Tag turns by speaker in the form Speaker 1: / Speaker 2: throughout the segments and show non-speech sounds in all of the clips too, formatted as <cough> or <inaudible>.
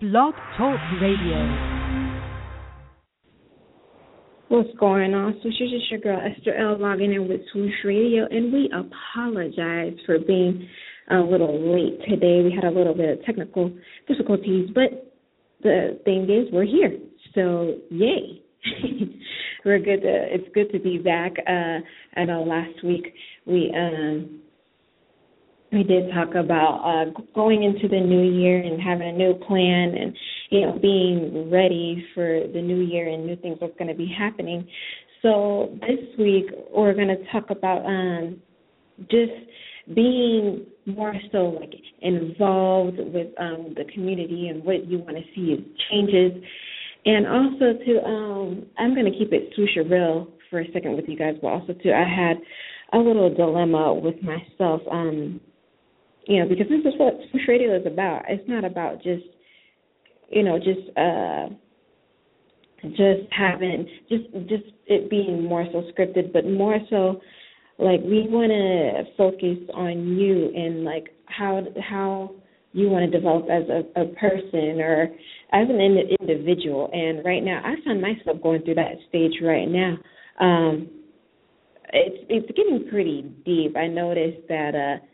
Speaker 1: Blog Talk Radio.
Speaker 2: What's going on? So she's just your girl Esther L logging in with Swooch Radio, and we apologize for being a little late today. We had a little bit of technical difficulties, but the thing is, we're here. So yay! <laughs> we're good. To, it's good to be back. Uh, I know last week we um we did talk about uh, going into the new year and having a new plan and you know being ready for the new year and new things that's going to be happening. So this week we're going to talk about um, just being more so like involved with um, the community and what you want to see changes, and also to um, I'm going to keep it susha real for a second with you guys, but also too I had a little dilemma with myself. Um, you know, because this is what Swooch Radio is about. It's not about just, you know, just uh just having just just it being more so scripted, but more so like we want to focus on you and like how how you want to develop as a, a person or as an in, individual. And right now, I find myself going through that stage right now. Um, it's it's getting pretty deep. I noticed that uh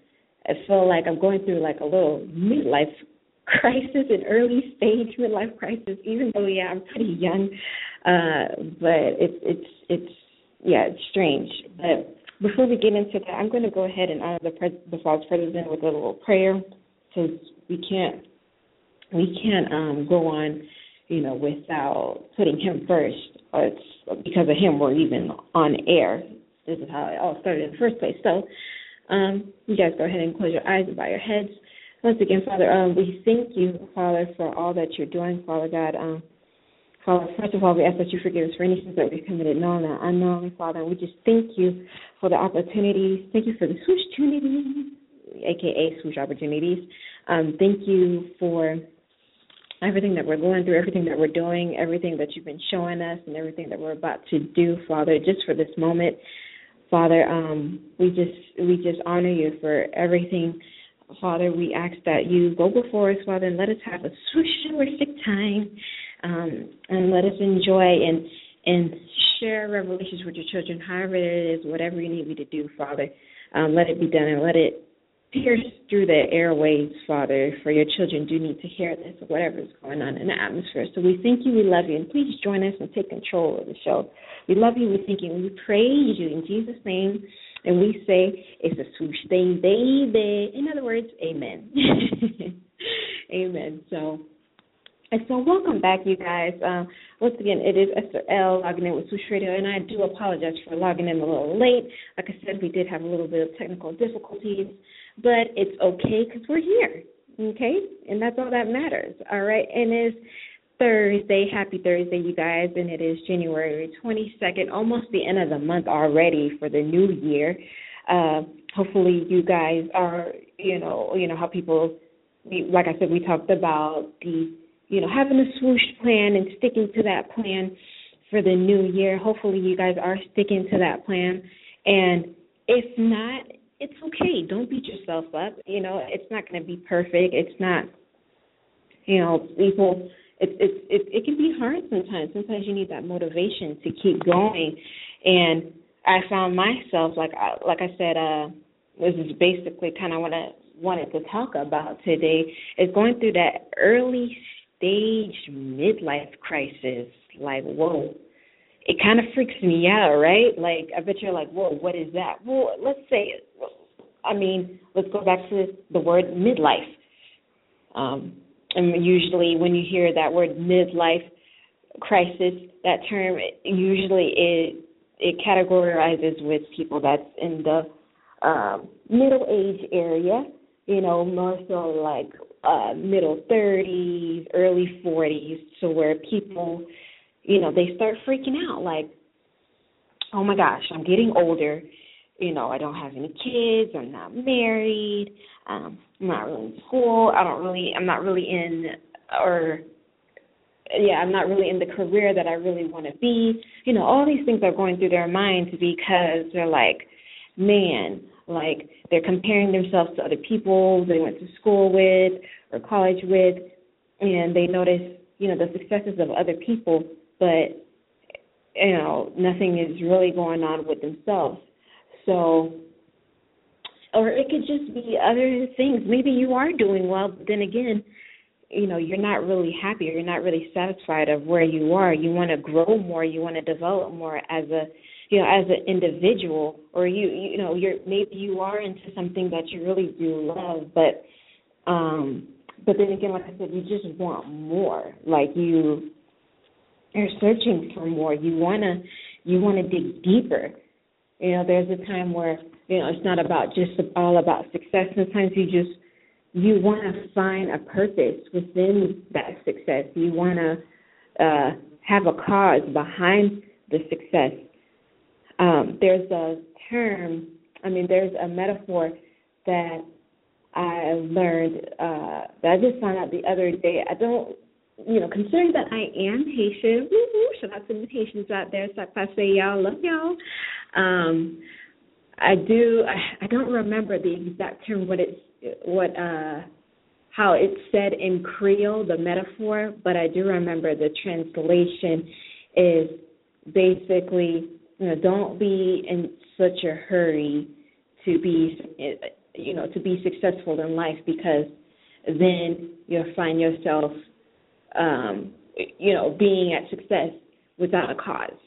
Speaker 2: I feel like I'm going through like a little midlife <laughs> crisis, an early stage midlife crisis. Even though yeah, I'm pretty young, uh, but it's it's it's yeah, it's strange. But before we get into that, I'm going to go ahead and honor the pres- the false president with a little prayer, because we can't we can't um, go on, you know, without putting him first. It's because of him we're even on air. This is how it all started in the first place. So um, you guys go ahead and close your eyes and bow your heads. Once again, Father, um, we thank you, Father, for all that you're doing, Father God. Um, Father, first of all, we ask that you forgive us for any sins that we've committed, known and unknowingly, Father. We just thank you for the opportunities. Thank you for the swooch opportunities, aka swooch opportunities. Um, thank you for everything that we're going through, everything that we're doing, everything that you've been showing us, and everything that we're about to do, Father, just for this moment. Father, um, we just we just honor you for everything. Father, we ask that you go before us, Father, and let us have a swoochistic time, um, and let us enjoy and and share revelations with your children, however it is, whatever you need me to do, Father. Um, let it be done, and let it pierce through the airwaves, Father, for your children do need to hear this, or whatever is going on in the atmosphere. So we thank you, we love you, and please join us and take control of the show. We love you, we thank you, we praise you in Jesus' name. And we say it's a thing, baby. In other words, amen. <laughs> amen. So, and so welcome back, you guys. Um, once again, it is Esther L logging in with Swooch Radio, and I do apologize for logging in a little late. Like I said, we did have a little bit of technical difficulties, but it's okay because we're here, okay? And that's all that matters, all right? And it's Thursday. Happy Thursday, you guys. And it is January 22nd, almost the end of the month already for the new year. Uh, hopefully, you guys are, you know, you know how people, we, like I said, we talked about the, you know, having a swooch plan and sticking to that plan for the new year. Hopefully, you guys are sticking to that plan. And if not, it's okay. Don't beat yourself up. You know, it's not going to be perfect. It's not, you know, people it's it's it, it can be hard sometimes. Sometimes you need that motivation to keep going. And I found myself like I, like I said, uh, this is basically kind of what I wanted to talk about today is going through that early stage midlife crisis. Like, whoa, it kind of freaks me out, right? Like, I bet you're like, whoa, what is that? Well, let's say, I mean, let's go back to the word midlife. Um, and usually when you hear that word midlife crisis, that term usually it it categorizes with people that's in the um, middle age area, you know, more so like uh, middle 30s, early 40s, to where people, you know, they start freaking out like, oh my gosh, I'm getting older. You know, I don't have any kids. I'm not married. Um, I'm not really in school. I don't really. I'm not really in or yeah, I'm not really in the career that I really want to be. You know, all these things are going through their minds because they're like, man, like they're comparing themselves to other people they went to school with or college with, and they notice you know the successes of other people, but you know nothing is really going on with themselves. So, or it could just be other things. Maybe you are doing well, but then again, you know you're not really happy or you're not really satisfied of where you are. You want to grow more. You want to develop more as a you know as an individual or you you know you're maybe you are into something that you really do love but um but then again like i said you just want more like you you're searching for more. You want to you want to dig deeper. You know there's a time where you know it's not about just all about success. Sometimes you just you want to find a purpose within that success. You want to uh have a cause behind the success. Um, there's a term, I mean, there's a metaphor that I learned uh, that I just found out the other day. I don't, you know, considering that I am Haitian, woo-hoo, shout out to the Haitians out there, say y'all, love y'all. Um, I do, I, I don't remember the exact term, what it's, what, uh, how it's said in Creole, the metaphor, but I do remember the translation is basically you know, don't be in such a hurry to be, you know, to be successful in life because then you'll find yourself, um, you know, being at success without a cause.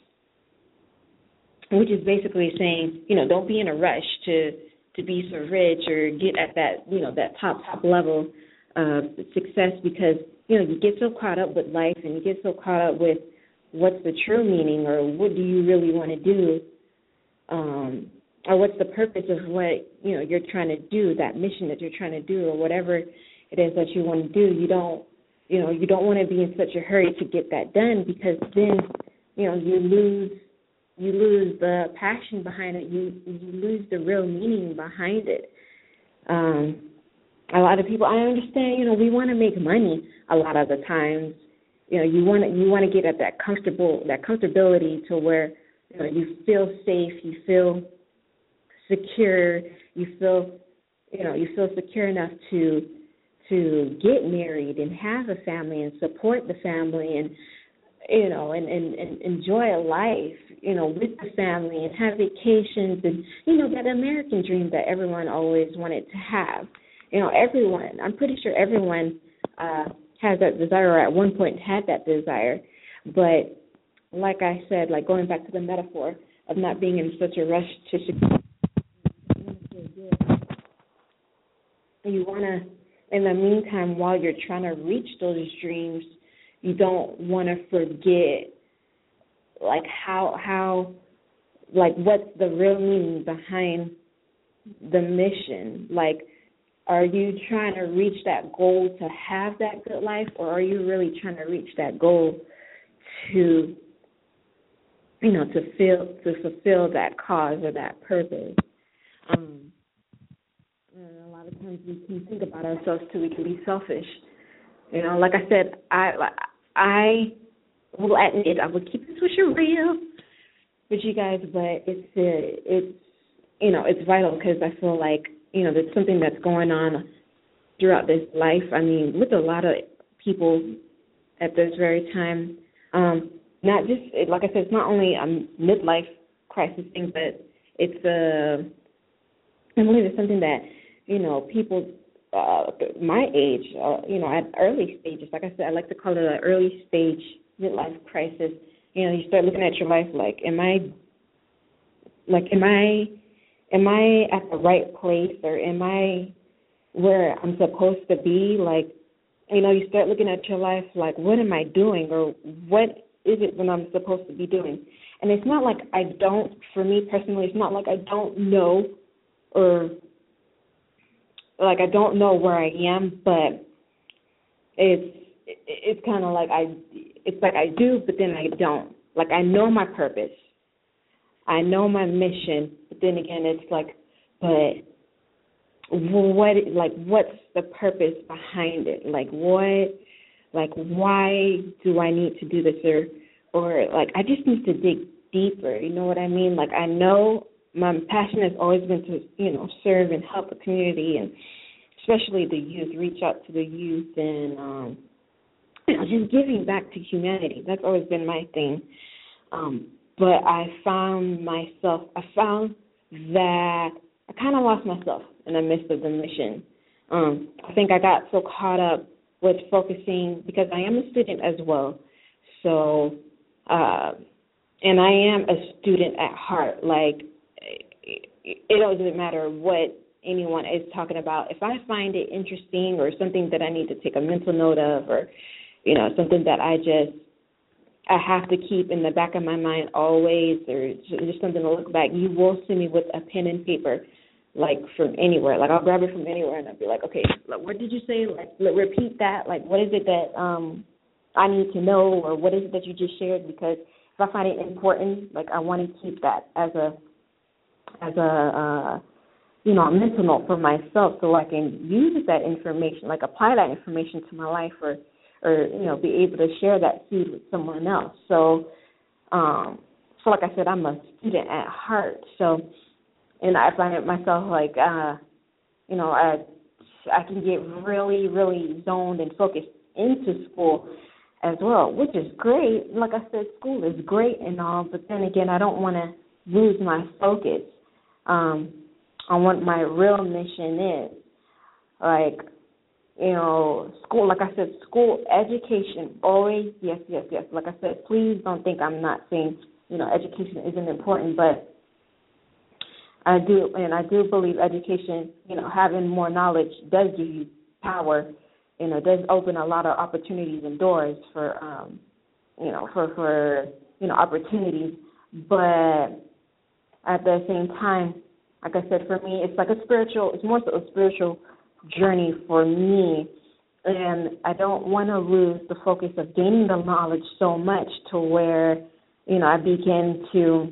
Speaker 2: Which is basically saying, you know, don't be in a rush to to be so rich or get at that, you know, that top top level of success because you know you get so caught up with life and you get so caught up with what's the true meaning or what do you really want to do um or what's the purpose of what you know you're trying to do that mission that you're trying to do or whatever it is that you want to do you don't you know you don't want to be in such a hurry to get that done because then you know you lose you lose the passion behind it. You you lose the real meaning behind it. Um a lot of people i understand you know we want to make money a lot of the times. You know you want to you want to get at that comfortable that comfortability to where you know you feel safe you feel secure you feel you know you feel secure enough to to get married and have a family and support the family and you know and and, and enjoy a life you know with the family and have vacations and you know that american dream that everyone always wanted to have you know everyone i'm pretty sure everyone uh has that desire or at one point had that desire. But like I said, like going back to the metaphor of not being in such a rush to you want to in the meantime while you're trying to reach those dreams you don't want to forget like how how like what's the real meaning behind the mission? Like are you trying to reach that goal to have that good life or are you really trying to reach that goal to you know to feel to fulfill that cause or that purpose? Um lot of times we can think about ourselves too we can be selfish you know like i said i i will admit i will keep this with you real with you guys but it's uh, it's you know it's vital because i feel like you know, there's something that's going on throughout this life. I mean, with a lot of people at this very time. Um, not just like I said, it's not only a midlife crisis thing, but it's a. Uh, believe it's something that you know people uh, my age, uh, you know, at early stages. Like I said, I like to call it an early stage midlife crisis. You know, you start looking at your life like, am I, like, am I am I at the right place or am I where I'm supposed to be? Like, you know, you start looking at your life like, what am I doing or what is it that I'm supposed to be doing? And it's not like I don't, for me personally, it's not like I don't know or like I don't know where I am, but it's it's kind of like I it's like I do, but then I don't. Like I know my purpose, I know my mission, but then again, it's like, but what, like, what's the purpose behind it? Like, what, like, why do I need to do this, or, or like, I just need to dig deeper. You know what I mean? Like, I know my passion has always been to, you know, serve and help the community, and especially the youth, reach out to the youth, and um, you know, just giving back to humanity. That's always been my thing. Um, but I found myself, I found that I kind of lost myself in the midst of the mission. Um, I think I got so caught up with focusing because I am a student as well. So, uh, and I am a student at heart. Like, it doesn't matter what anyone is talking about. If I find it interesting or something that I need to take a mental note of, or you know, something that I just I have to keep in the back of my mind always, or just something to look back. You will see me with a pen and paper, like from anywhere. Like I'll grab it from anywhere, and I'll be like, okay, what did you say? Like, repeat that. Like, what is it that um I need to know, or what is it that you just shared? Because if I find it important, like I want to keep that as a as a uh, you know a mental note for myself, so I can use that information, like apply that information to my life, or or you know be able to share that seed with someone else. So, um, so like I said, I'm a student at heart. So, and I find myself like, uh, you know, I I can get really really zoned and focused into school as well, which is great. Like I said, school is great and all, but then again, I don't want to lose my focus um, on what my real mission is. Like you know, school, like I said, school education, always, yes, yes, yes. Like I said, please don't think I'm not saying, you know, education isn't important, but I do, and I do believe education, you know, having more knowledge does give you power, you know, does open a lot of opportunities and doors for, um, you know, for, for, you know, opportunities. But at the same time, like I said, for me, it's like a spiritual, it's more so a spiritual journey for me. And I don't want to lose the focus of gaining the knowledge so much to where, you know, I begin to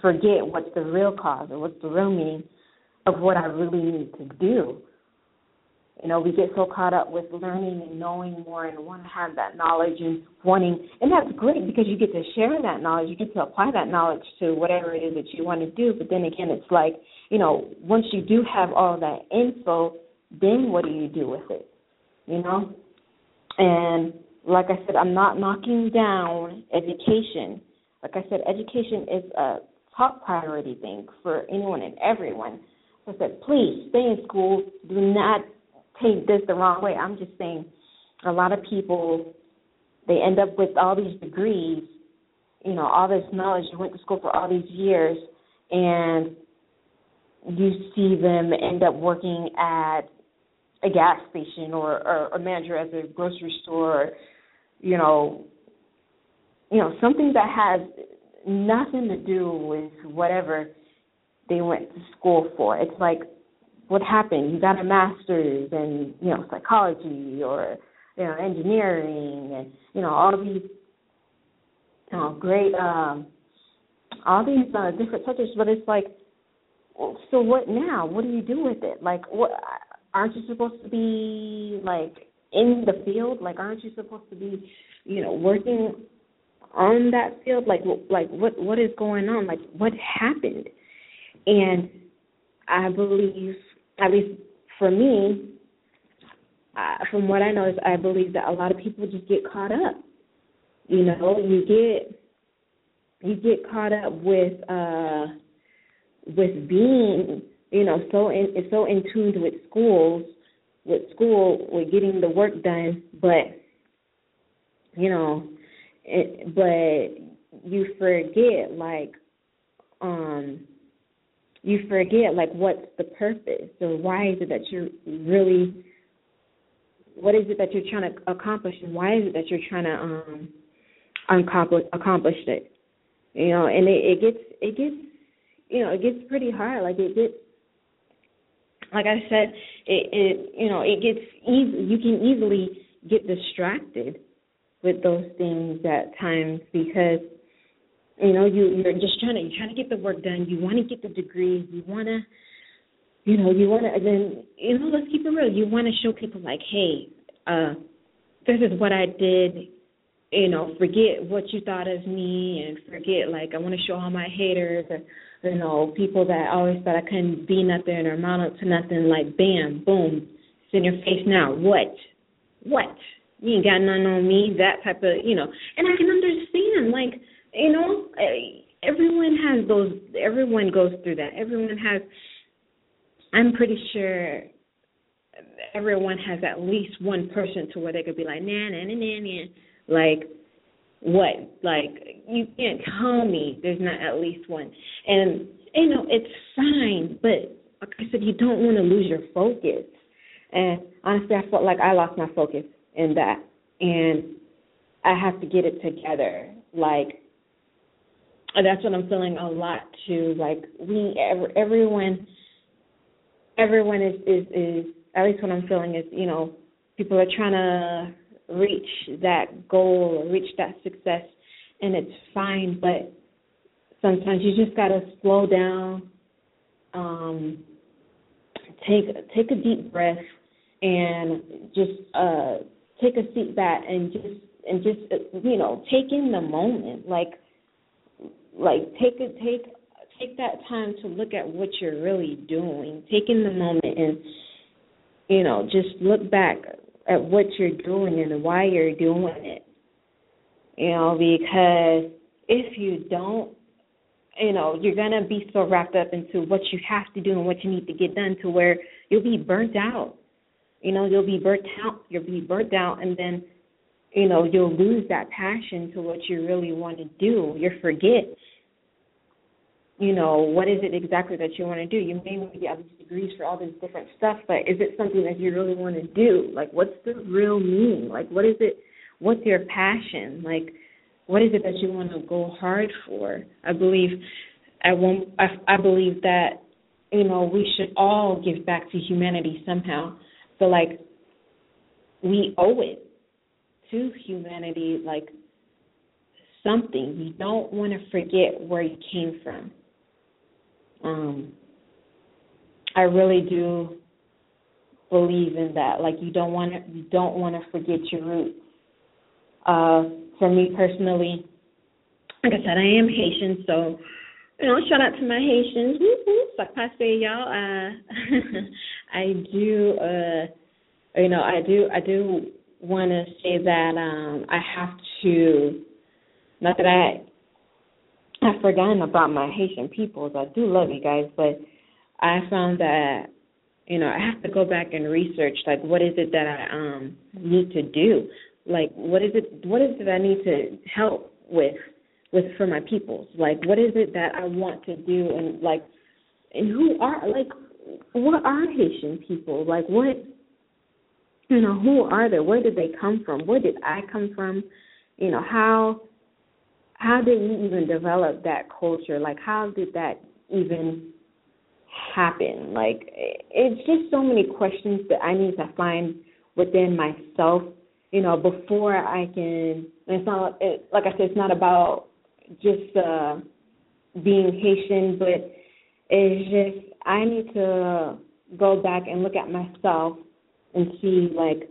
Speaker 2: forget what's the real cause or what's the real meaning of what I really need to do. You know, we get so caught up with learning and knowing more and want to have that knowledge and wanting, and that's great because you get to share that knowledge, you get to apply that knowledge to whatever it is that you want to do. But then again, it's like, you know, once you do have all that info, then what do you do with it? You know? And like I said, I'm not knocking down education. Like I said, education is a top priority thing for anyone and everyone. So I said, please stay in school. Do not take this the wrong way. I'm just saying a lot of people they end up with all these degrees, you know, all this knowledge. You went to school for all these years and you see them end up working at a gas station or, or a manager at a grocery store, you know, you know, something that has nothing to do with whatever they went to school for. It's like what happened? You got a master's in, you know, psychology or, you know, engineering and, you know, all these you know, great um all these uh, different subjects, but it's like so what now? What do you do with it? Like what aren't you supposed to be like in the field? Like aren't you supposed to be, you know, working on that field? Like like what what is going on? Like what happened? And I believe, at least for me, uh, from what I know, is I believe that a lot of people just get caught up. You know, you get you get caught up with uh with being, you know, so in so in tune with schools, with school, with getting the work done, but you know, it, but you forget like you forget like what's the purpose or why is it that you're really what is it that you're trying to accomplish and why is it that you're trying to um accomplish accomplish it you know and it, it gets it gets you know, it gets pretty hard. Like it gets, like I said, it, it you know, it gets easy. You can easily get distracted with those things at times because you know you you're just trying to you're trying to get the work done. You want to get the degree. You want to, you know, you want to. Then you know, let's keep it real. You want to show people like, hey, uh, this is what I did you know, forget what you thought of me and forget like I want to show all my haters or you know, people that always thought I couldn't be nothing or amount up to nothing, like bam, boom, it's in your face now. What? What? you ain't got none on me, that type of, you know. And I can understand, like, you know, everyone has those. Everyone goes through that. Everyone has. I'm pretty sure everyone has at least one person to where they could be like, nah, nah, nah, nah. Like, what? Like, you can't tell me there's not at least one. And, you know, it's fine, but like I said, you don't want to lose your focus. And honestly, I felt like I lost my focus in that. And I have to get it together. Like, that's what I'm feeling a lot too. Like we, everyone, everyone is is is at least what I'm feeling is you know people are trying to reach that goal or reach that success, and it's fine. But sometimes you just gotta slow down, um, take take a deep breath, and just uh, take a seat back and just and just uh, you know take in the moment like like take a take take that time to look at what you're really doing. Taking the moment and you know just look back at what you're doing and why you're doing it. You know because if you don't you know you're going to be so wrapped up into what you have to do and what you need to get done to where you'll be burnt out. You know you'll be burnt out you'll be burnt out and then you know you'll lose that passion to what you really want to do. You'll forget you know what is it exactly that you want to do. You may want to get all these degrees for all this different stuff but is it something that you really want to do? Like what's the real meaning? Like what is it what's your passion? Like what is it that you want to go hard for? I believe i won't i, I believe that you know we should all give back to humanity somehow. So like we owe it to humanity like something. You don't want to forget where you came from. Um, I really do believe in that. Like you don't want to you don't want to forget your roots. Uh, for me personally, like I said, I am Haitian, so you know, shout out to my Haitians. Like I say, y'all. Uh, <laughs> I do. Uh, you know, I do. I do want to say that um, I have to. Not that I I've forgotten about my Haitian peoples. I do love you guys, but I found that you know I have to go back and research like what is it that I um need to do, like what is it what is it I need to help with with for my peoples, like what is it that I want to do and like and who are like what are Haitian people like what you know who are they where did they come from where did I come from you know how how did we even develop that culture? Like, how did that even happen? Like, it's just so many questions that I need to find within myself, you know, before I can. it's not it, like I said, it's not about just uh, being Haitian, but it's just I need to go back and look at myself and see, like,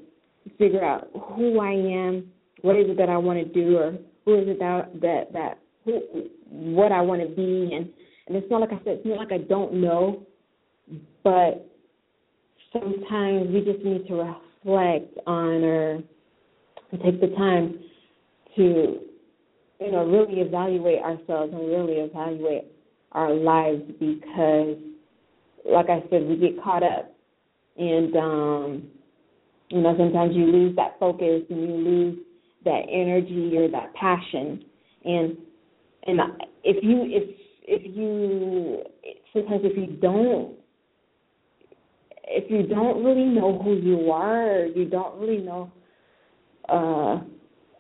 Speaker 2: figure out who I am, what is it that I want to do, or who is it that that that who what I want to be. And and it's not like I said it's not like I don't know, but sometimes we just need to reflect on or take the time to you know really evaluate ourselves and really evaluate our lives because like I said we get caught up and um you know sometimes you lose that focus and you lose that energy or that passion. And and if you if if you sometimes if you don't if you don't really know who you are you don't really know uh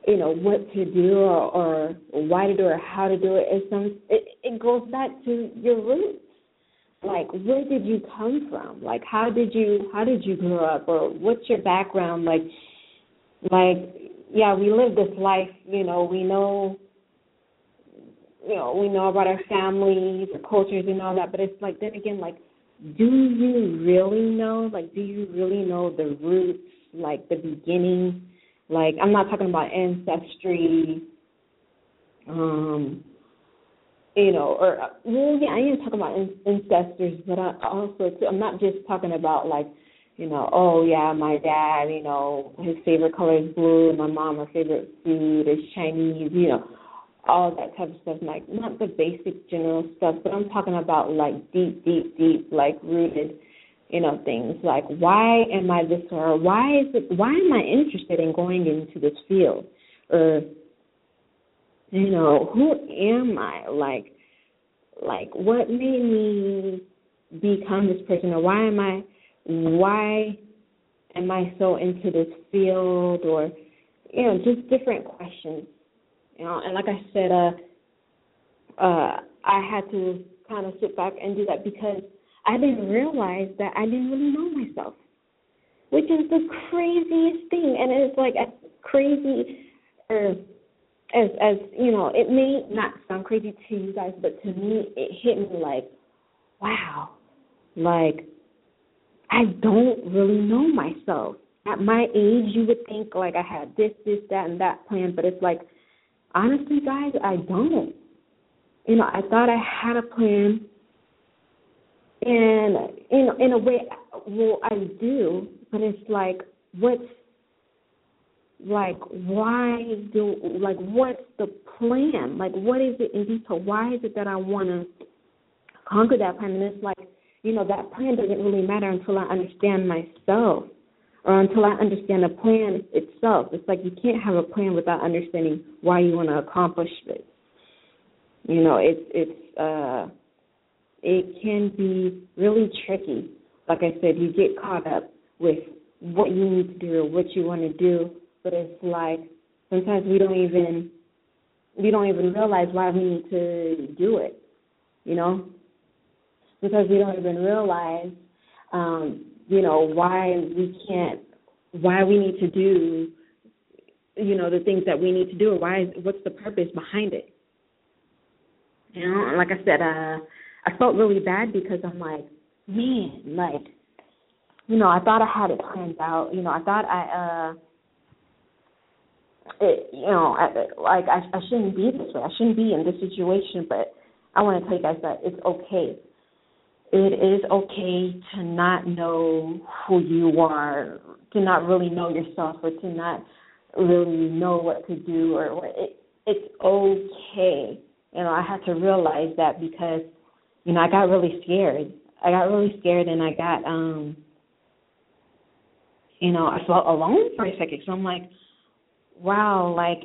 Speaker 2: you know what to do or, or why to do it or how to do it it some it, it goes back to your roots like where did you come from like how did you how did you grow up or what's your background like like yeah, we live this life, you know, we know you know, we know about our families, our cultures and all that, but it's like then again like do you really know? Like do you really know the roots, like the beginning? Like I'm not talking about ancestry, um you know, or uh, well, yeah, I am talking about ancestors, but I also too, I'm not just talking about like you know, oh yeah, my dad, you know, his favorite color is blue, my mom her favorite food is Chinese, you know, all that type of stuff. Like not the basic general stuff, but I'm talking about like deep, deep, deep, like rooted, you know, things like why am I this or why is it why am I interested in going into this field? Or you know, who am I? Like like what made me become this person? Or why am I why am I so into this field? Or you know just different questions. You know and like I said uh uh I had to kind of sit back and do that because I didn't realize that I didn't really know myself which is the craziest thing. And it's like a crazy or as as you know it may not sound crazy to you guys but to me it hit me like wow like I don't really know myself. At my age, you would think like I had this, this, that, and that plan, but it's like, honestly, guys, I don't. You know, I thought I had a plan, and in in a way, well, I do, but it's like, what's like why do like what's the plan like what is it in detail why is it that i want to conquer that plan and it's like you know, that plan doesn't really matter until I understand myself or until I understand the plan itself. It's like you can't have a plan without understanding why you want to accomplish it. You know, it's it's uh it can be really tricky. Like I said, you get caught up with what you need to do or what you want to do, but it's like sometimes we don't even we don't even realize why we need to do it. You know, because we don't even realize, um, you know, why we can't, why we need to do, you know, the things that we need to do, why, is what's the purpose behind it. You know, like I said, uh, I felt really bad because I'm like, man, like, you know, I thought I had it planned out. You know, I thought I, uh, it, you know, like I, I shouldn't be this way. I shouldn't be in this situation. But I want to tell you guys that it's okay it is okay to not know who you are, to not really know yourself, or to not really know what to do, or what it, it's okay. You know, I had to realize that because, you know, I got really scared. I got really scared, and I got, um, you know, I felt alone for a second. So I'm like, wow, like,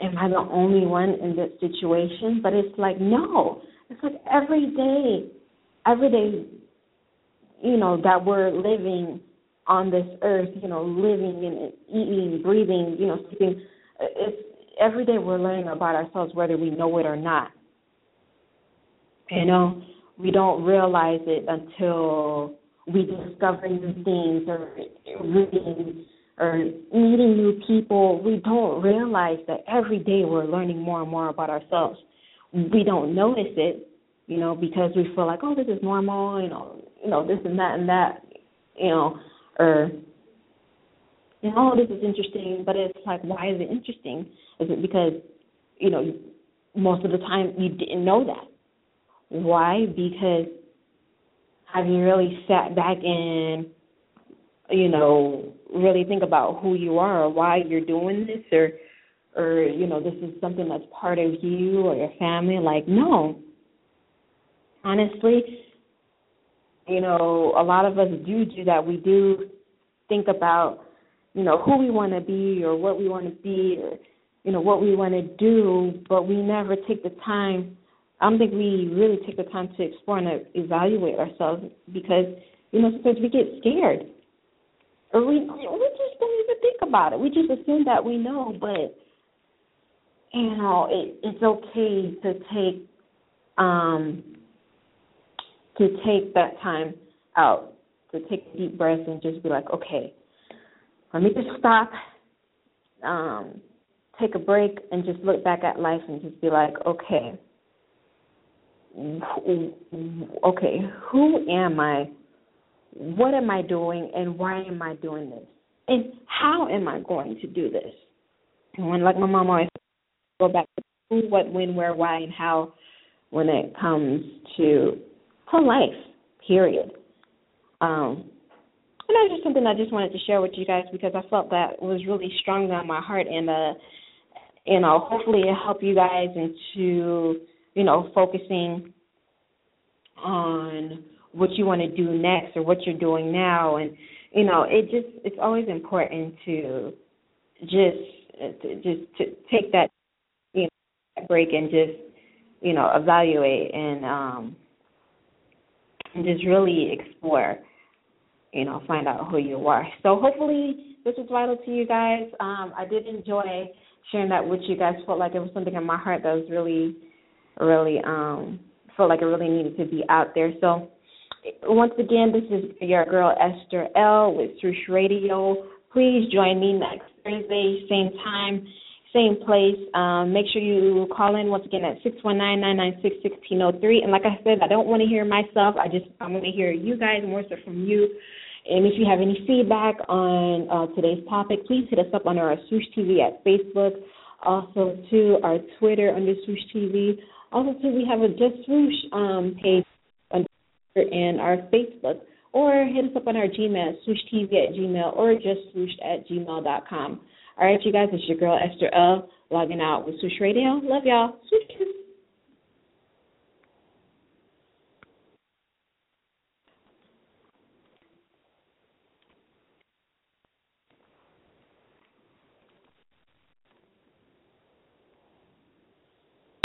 Speaker 2: am I the only one in this situation? But it's like, no. It's like every day every day, you know, that we're living on this earth, you know, living and eating, breathing, you know, sleeping, it's every day we're learning about ourselves whether we know it or not. You know, we don't realize it until we discover new things or reading or meeting new people. We don't realize that every day we're learning more and more about ourselves. We don't notice it you know, because we feel like, oh, this is normal, you know, you know, this and that and that, you know, or you know, oh, this is interesting, but it's like, why is it interesting? Is it because, you know, most of the time you didn't know that? Why? Because have you really sat back and, you know, really think about who you are or why you're doing this or, or you know, this is something that's part of you or your family? Like, no, honestly, you know, a lot of us do do that. We do think about, you know, who we want to be or what we want to be or, you know, what we want to do, but we never take the time. I don't think we really take the time to explore and evaluate ourselves because, you know, sometimes we get scared. We we just don't even think about it. We just assume that we know, but you know, it, it's okay to take um to take that time out, to take deep breaths and just be like, okay, let me just stop, um, take a break, and just look back at life and just be like, okay, okay, who am I? What am I doing, and why am I doing this? And how am I going to do this? And when, like my mom always go back to who, what, when, where, why, and how when it comes to her life, period. Um, and that's just something I just wanted to share with you guys because I felt that was really strong on my heart, and uh, you know, hopefully it help you guys into you know focusing on what you want to do next or what you're doing now, and you know, it just it's always important to just to, just to take that you know break and just you know evaluate and um and just really explore you know find out who you are. So hopefully this was vital to you guys. Um i did enjoy sharing that with you guys. Felt like it was something in my heart that was really really um felt like it really needed to be out there. So once again this is your girl esther l with swooch radio please join me next thursday same time same place. Um, make sure you call in once again at six one nine nine nine six sixteen oh three. And like I said, I don't want to hear myself. I just I want to hear you guys more so from you. And if you have any feedback on uh, today's topic, please hit us up on our Swooch TV at Facebook. Also, to our Twitter under Swooch TV. Also, too, we have a Just Swooch um, page and our Facebook. Or hit us up on our Gmail, swoochtv at gmail, or just swooch at gmail.com. All right, you guys, it's your girl Esther L. logging out with Swooch Radio. Love y'all. Swooch.